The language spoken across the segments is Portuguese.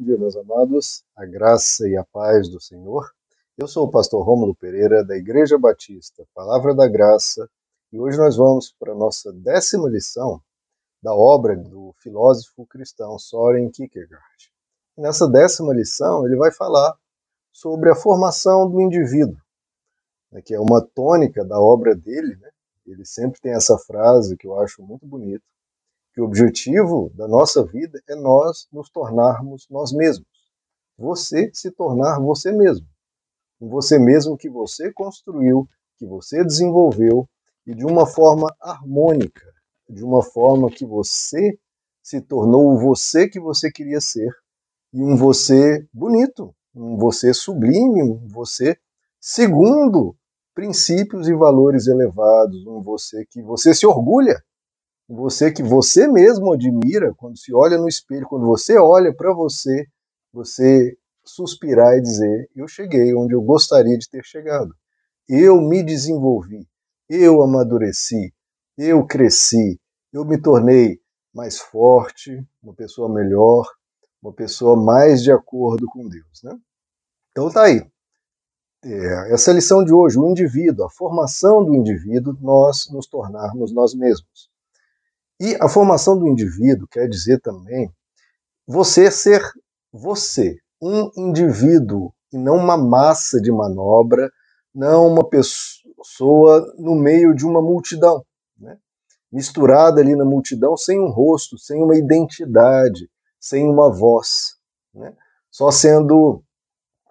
Bom dia, meus amados. A graça e a paz do Senhor. Eu sou o pastor Rômulo Pereira, da Igreja Batista, Palavra da Graça, e hoje nós vamos para a nossa décima lição da obra do filósofo cristão Soren Kierkegaard. Nessa décima lição, ele vai falar sobre a formação do indivíduo, né, que é uma tônica da obra dele. Né? Ele sempre tem essa frase que eu acho muito bonita, que o objetivo da nossa vida é nós nos tornarmos nós mesmos. Você se tornar você mesmo. Um você mesmo que você construiu, que você desenvolveu e de uma forma harmônica, de uma forma que você se tornou o você que você queria ser e um você bonito, um você sublime, um você segundo princípios e valores elevados, um você que você se orgulha você que você mesmo admira, quando se olha no espelho, quando você olha para você, você suspirar e dizer: Eu cheguei onde eu gostaria de ter chegado. Eu me desenvolvi, eu amadureci, eu cresci, eu me tornei mais forte, uma pessoa melhor, uma pessoa mais de acordo com Deus. Né? Então tá aí. É, essa lição de hoje, o indivíduo, a formação do indivíduo, nós nos tornarmos nós mesmos. E a formação do indivíduo quer dizer também você ser você, um indivíduo, e não uma massa de manobra, não uma pessoa no meio de uma multidão, né? misturada ali na multidão sem um rosto, sem uma identidade, sem uma voz, né? só sendo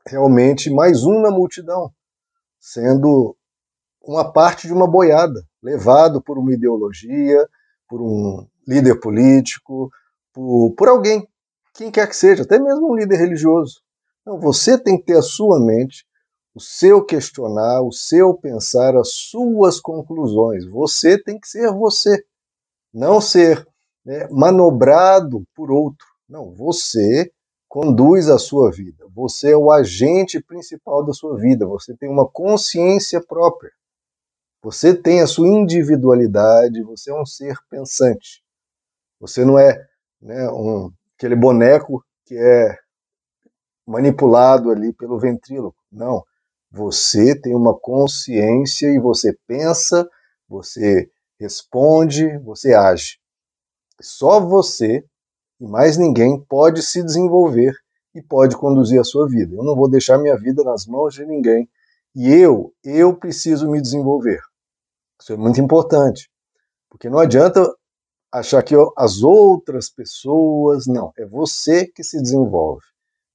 realmente mais um na multidão, sendo uma parte de uma boiada, levado por uma ideologia, por um líder político, por, por alguém, quem quer que seja, até mesmo um líder religioso. Não, você tem que ter a sua mente, o seu questionar, o seu pensar, as suas conclusões. Você tem que ser você, não ser né, manobrado por outro. Não, você conduz a sua vida. Você é o agente principal da sua vida. Você tem uma consciência própria. Você tem a sua individualidade, você é um ser pensante. Você não é né, um, aquele boneco que é manipulado ali pelo ventríloco. Não. Você tem uma consciência e você pensa, você responde, você age. Só você e mais ninguém pode se desenvolver e pode conduzir a sua vida. Eu não vou deixar minha vida nas mãos de ninguém. E eu, eu preciso me desenvolver. Isso é muito importante. Porque não adianta achar que as outras pessoas. Não, é você que se desenvolve.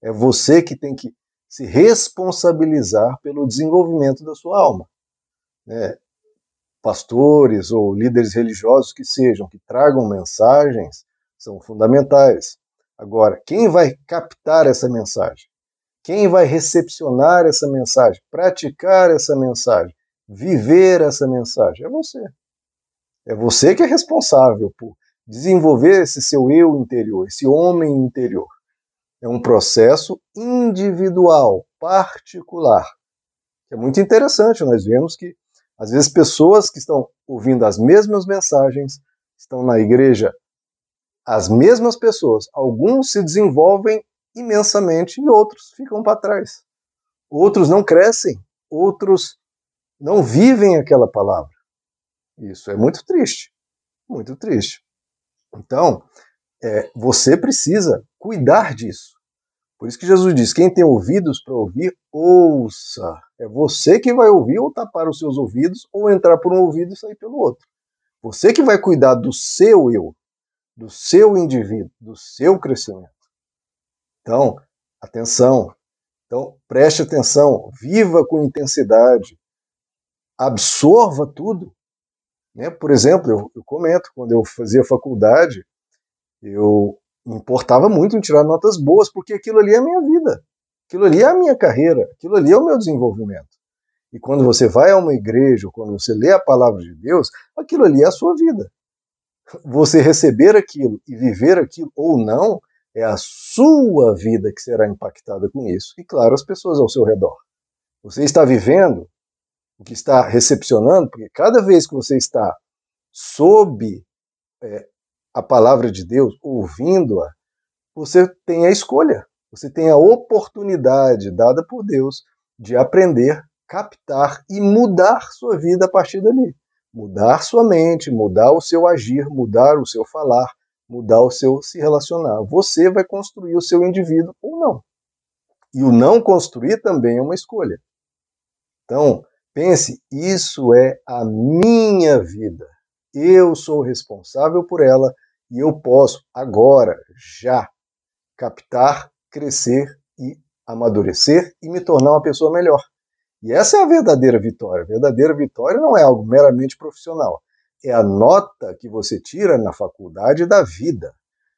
É você que tem que se responsabilizar pelo desenvolvimento da sua alma. É, pastores ou líderes religiosos que sejam, que tragam mensagens, são fundamentais. Agora, quem vai captar essa mensagem? Quem vai recepcionar essa mensagem? Praticar essa mensagem? Viver essa mensagem? É você. É você que é responsável por desenvolver esse seu eu interior, esse homem interior. É um processo individual, particular. É muito interessante, nós vemos que às vezes pessoas que estão ouvindo as mesmas mensagens, estão na igreja, as mesmas pessoas, alguns se desenvolvem imensamente e outros ficam para trás. Outros não crescem, outros não vivem aquela palavra. Isso é muito triste, muito triste. Então, é, você precisa cuidar disso. Por isso que Jesus diz: quem tem ouvidos para ouvir, ouça. É você que vai ouvir ou tapar os seus ouvidos, ou entrar por um ouvido e sair pelo outro. Você que vai cuidar do seu eu, do seu indivíduo, do seu crescimento. Então, atenção. Então, preste atenção, viva com intensidade, absorva tudo. Né? Por exemplo, eu, eu comento, quando eu fazia faculdade, eu importava muito em tirar notas boas, porque aquilo ali é a minha vida, aquilo ali é a minha carreira, aquilo ali é o meu desenvolvimento. E quando você vai a uma igreja, quando você lê a palavra de Deus, aquilo ali é a sua vida. Você receber aquilo e viver aquilo ou não, é a sua vida que será impactada com isso. E, claro, as pessoas ao seu redor. Você está vivendo que está recepcionando, porque cada vez que você está sob é, a palavra de Deus, ouvindo-a, você tem a escolha. Você tem a oportunidade dada por Deus de aprender, captar e mudar sua vida a partir dali. Mudar sua mente, mudar o seu agir, mudar o seu falar, mudar o seu se relacionar. Você vai construir o seu indivíduo ou não. E o não construir também é uma escolha. Então, pense, isso é a minha vida. Eu sou responsável por ela e eu posso agora, já, captar, crescer e amadurecer e me tornar uma pessoa melhor. E essa é a verdadeira vitória. A verdadeira vitória não é algo meramente profissional. É a nota que você tira na faculdade da vida.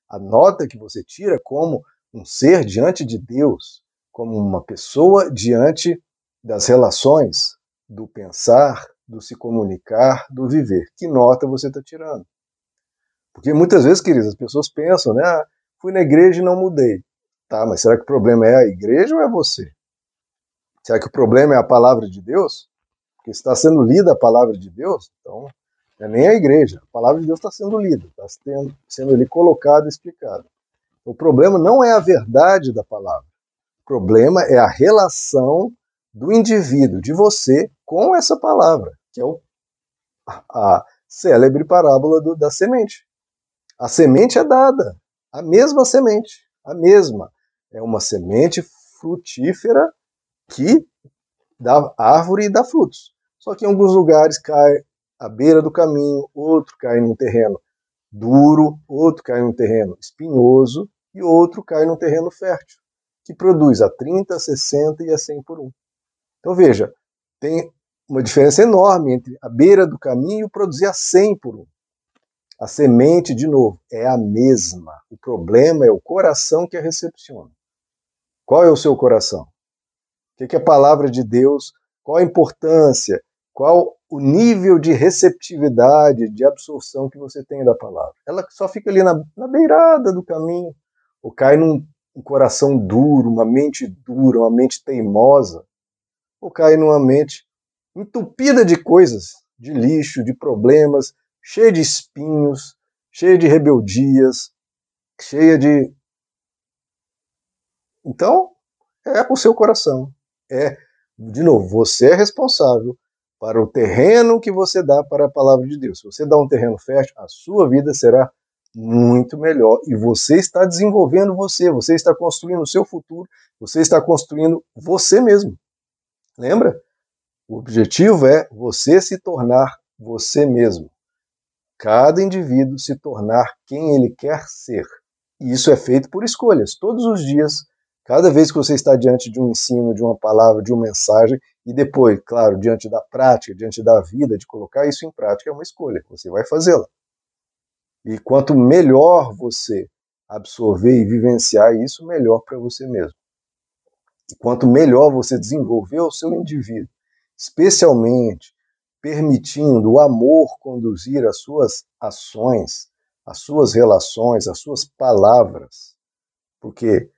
A nota que você tira como um ser diante de Deus, como uma pessoa diante das relações, do pensar, do se comunicar, do viver. Que nota você está tirando? Porque muitas vezes, queridos, as pessoas pensam, né? Ah, fui na igreja e não mudei. Tá, mas será que o problema é a igreja ou é você? Será que o problema é a palavra de Deus? Porque está sendo lida a palavra de Deus, então não é nem a igreja. A palavra de Deus está sendo lida, está sendo, sendo ali colocada explicada. O problema não é a verdade da palavra. O problema é a relação do indivíduo, de você, com essa palavra, que é o, a célebre parábola do, da semente. A semente é dada, a mesma semente, a mesma. É uma semente frutífera que dá árvore e dá frutos. Só que em alguns lugares cai à beira do caminho, outro cai num terreno duro, outro cai num terreno espinhoso e outro cai num terreno fértil, que produz a 30, a 60 e a 100 por um. Então veja, tem uma diferença enorme entre a beira do caminho e produzir a 100 por um. A semente, de novo, é a mesma. O problema é o coração que a recepciona. Qual é o seu coração? O que é a palavra de Deus? Qual a importância? Qual o nível de receptividade, de absorção que você tem da palavra? Ela só fica ali na, na beirada do caminho, ou cai num um coração duro, uma mente dura, uma mente teimosa, ou cai numa mente entupida de coisas, de lixo, de problemas, cheia de espinhos, cheia de rebeldias, cheia de. Então, é o seu coração é, de novo, você é responsável para o terreno que você dá para a palavra de Deus. Se você dá um terreno fértil, a sua vida será muito melhor e você está desenvolvendo você, você está construindo o seu futuro, você está construindo você mesmo. Lembra? O objetivo é você se tornar você mesmo. Cada indivíduo se tornar quem ele quer ser. E isso é feito por escolhas. Todos os dias Cada vez que você está diante de um ensino, de uma palavra, de uma mensagem, e depois, claro, diante da prática, diante da vida, de colocar isso em prática, é uma escolha, você vai fazê-la. E quanto melhor você absorver e vivenciar isso, melhor para você mesmo. Quanto melhor você desenvolver o seu indivíduo, especialmente permitindo o amor conduzir as suas ações, as suas relações, as suas palavras, porque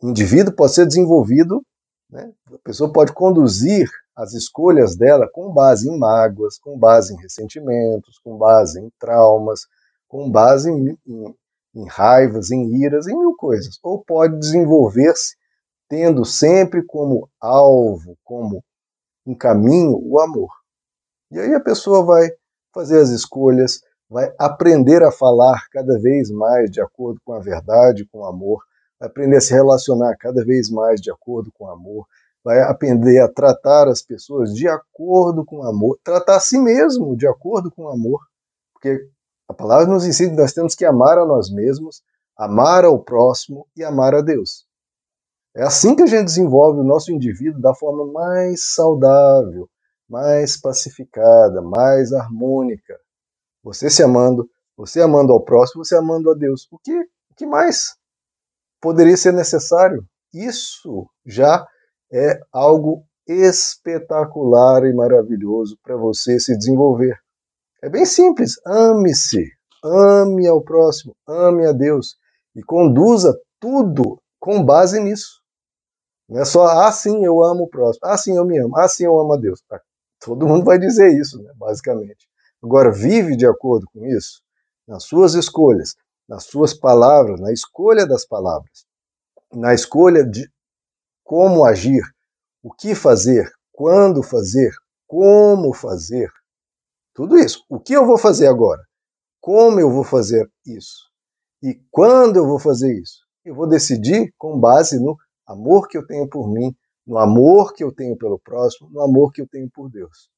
o indivíduo pode ser desenvolvido, né? a pessoa pode conduzir as escolhas dela com base em mágoas, com base em ressentimentos, com base em traumas, com base em, em, em raivas, em iras, em mil coisas. Ou pode desenvolver-se tendo sempre como alvo, como um caminho, o amor. E aí a pessoa vai fazer as escolhas, vai aprender a falar cada vez mais de acordo com a verdade, com o amor, vai aprender a se relacionar cada vez mais de acordo com o amor, vai aprender a tratar as pessoas de acordo com o amor, tratar a si mesmo de acordo com o amor, porque a palavra nos ensina que nós temos que amar a nós mesmos, amar ao próximo e amar a Deus. É assim que a gente desenvolve o nosso indivíduo da forma mais saudável, mais pacificada, mais harmônica. Você se amando, você amando ao próximo, você amando a Deus. O que, o que mais? poderia ser necessário. Isso já é algo espetacular e maravilhoso para você se desenvolver. É bem simples. Ame-se, ame ao próximo, ame a Deus e conduza tudo com base nisso. Não é só, ah, sim, eu amo o próximo, ah, sim, eu me amo, ah, sim, eu amo a Deus. Tá, todo mundo vai dizer isso, né, basicamente. Agora, vive de acordo com isso, nas suas escolhas, nas suas palavras, na escolha das palavras. na escolha de como agir, o que fazer, quando fazer, como fazer. Tudo isso. O que eu vou fazer agora? Como eu vou fazer isso? E quando eu vou fazer isso? Eu vou decidir com base no amor que eu tenho por mim, no amor que eu tenho pelo próximo, no amor que eu tenho por Deus.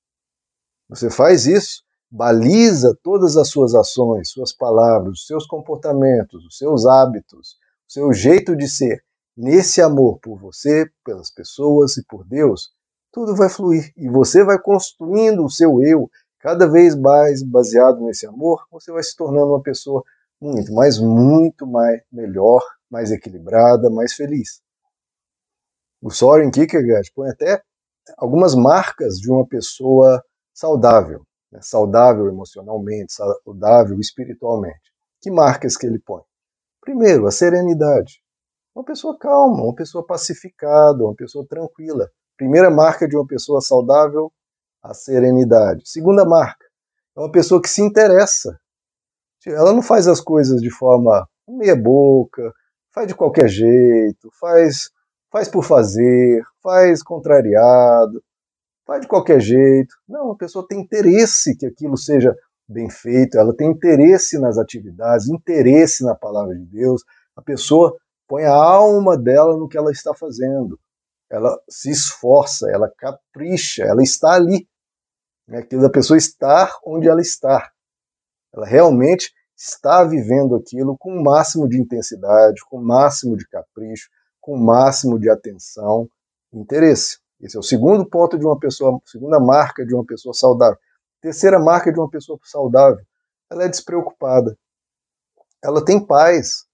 Você faz isso, baliza todas as suas ações, suas palavras, seus comportamentos, os seus hábitos, o seu jeito de ser, nesse amor por você, pelas pessoas e por Deus, tudo vai fluir e você vai construindo o seu eu cada vez mais baseado nesse amor, você vai se tornando uma pessoa muito, mas muito mais melhor, mais equilibrada, mais feliz. O Soren Kierkegaard põe até algumas marcas de uma pessoa saudável, né? saudável emocionalmente, saudável espiritualmente. Que marcas que ele põe? Primeiro, a serenidade. Uma pessoa calma, uma pessoa pacificada, uma pessoa tranquila. Primeira marca de uma pessoa saudável, a serenidade. Segunda marca, é uma pessoa que se interessa. Ela não faz as coisas de forma meia boca, faz de qualquer jeito, faz faz por fazer, faz contrariado, faz de qualquer jeito. Não, a pessoa tem interesse que aquilo seja bem feito, ela tem interesse nas atividades, interesse na palavra de Deus. A pessoa põe a alma dela no que ela está fazendo. Ela se esforça, ela capricha, ela está ali. É aquilo da pessoa estar onde ela está. Ela realmente está vivendo aquilo com o máximo de intensidade, com o máximo de capricho, com o máximo de atenção e interesse. Esse é o segundo ponto de uma pessoa, segunda marca de uma pessoa saudável. Terceira marca de uma pessoa saudável, ela é despreocupada. Ela tem paz.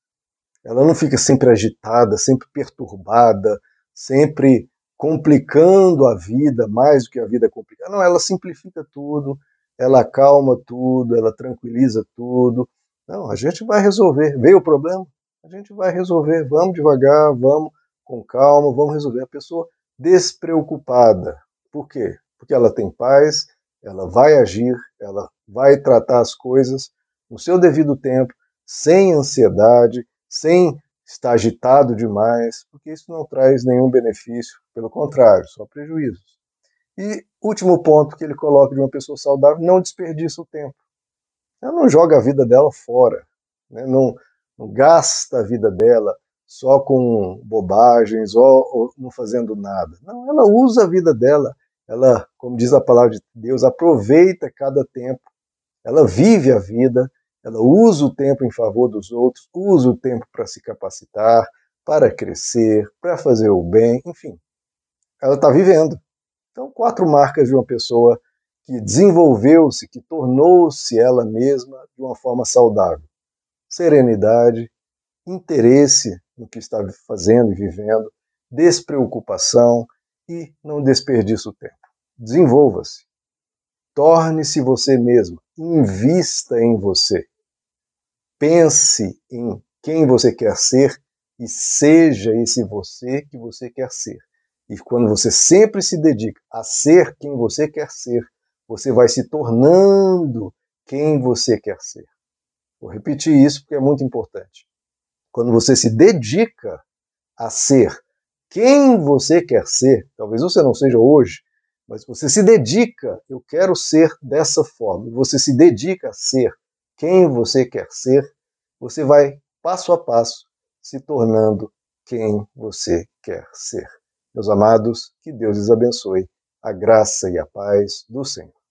Ela não fica sempre agitada, sempre perturbada, sempre complicando a vida mais do que a vida é complicada. Não, ela simplifica tudo, ela acalma tudo, ela tranquiliza tudo. Não, a gente vai resolver. Veio o problema? A gente vai resolver. Vamos devagar, vamos com calma, vamos resolver. A pessoa despreocupada. Por quê? Porque ela tem paz, ela vai agir, ela vai tratar as coisas no seu devido tempo, sem ansiedade, sem estar agitado demais, porque isso não traz nenhum benefício, pelo contrário, só prejuízos. E último ponto que ele coloca de uma pessoa saudável, não desperdiça o tempo. Ela não joga a vida dela fora, né? não, gasta a vida dela só com bobagens ou, ou não fazendo nada. Não, ela usa a vida dela, ela, como diz a palavra de Deus, aproveita cada tempo, ela vive a vida, ela usa o tempo em favor dos outros, usa o tempo para se capacitar, para crescer, para fazer o bem, enfim. Ela está vivendo. Então, quatro marcas de uma pessoa que desenvolveu-se, que tornou-se ela mesma de uma forma saudável: serenidade, interesse no que está fazendo e vivendo, despreocupação e não desperdice o tempo. Desenvolva-se. Torne-se você mesmo. Invista em você. Pense em quem você quer ser e seja esse você que você quer ser. E quando você sempre se dedica a ser quem você quer ser, você vai se tornando quem você quer ser. Vou repetir isso porque é muito importante. Quando você se dedica a ser quem você quer ser, talvez você não seja hoje, mas você se dedica, eu quero ser dessa forma, você se dedica a ser quem você quer ser, você vai passo a passo se tornando quem você quer ser. Meus amados, que Deus os abençoe, a graça e a paz do Senhor.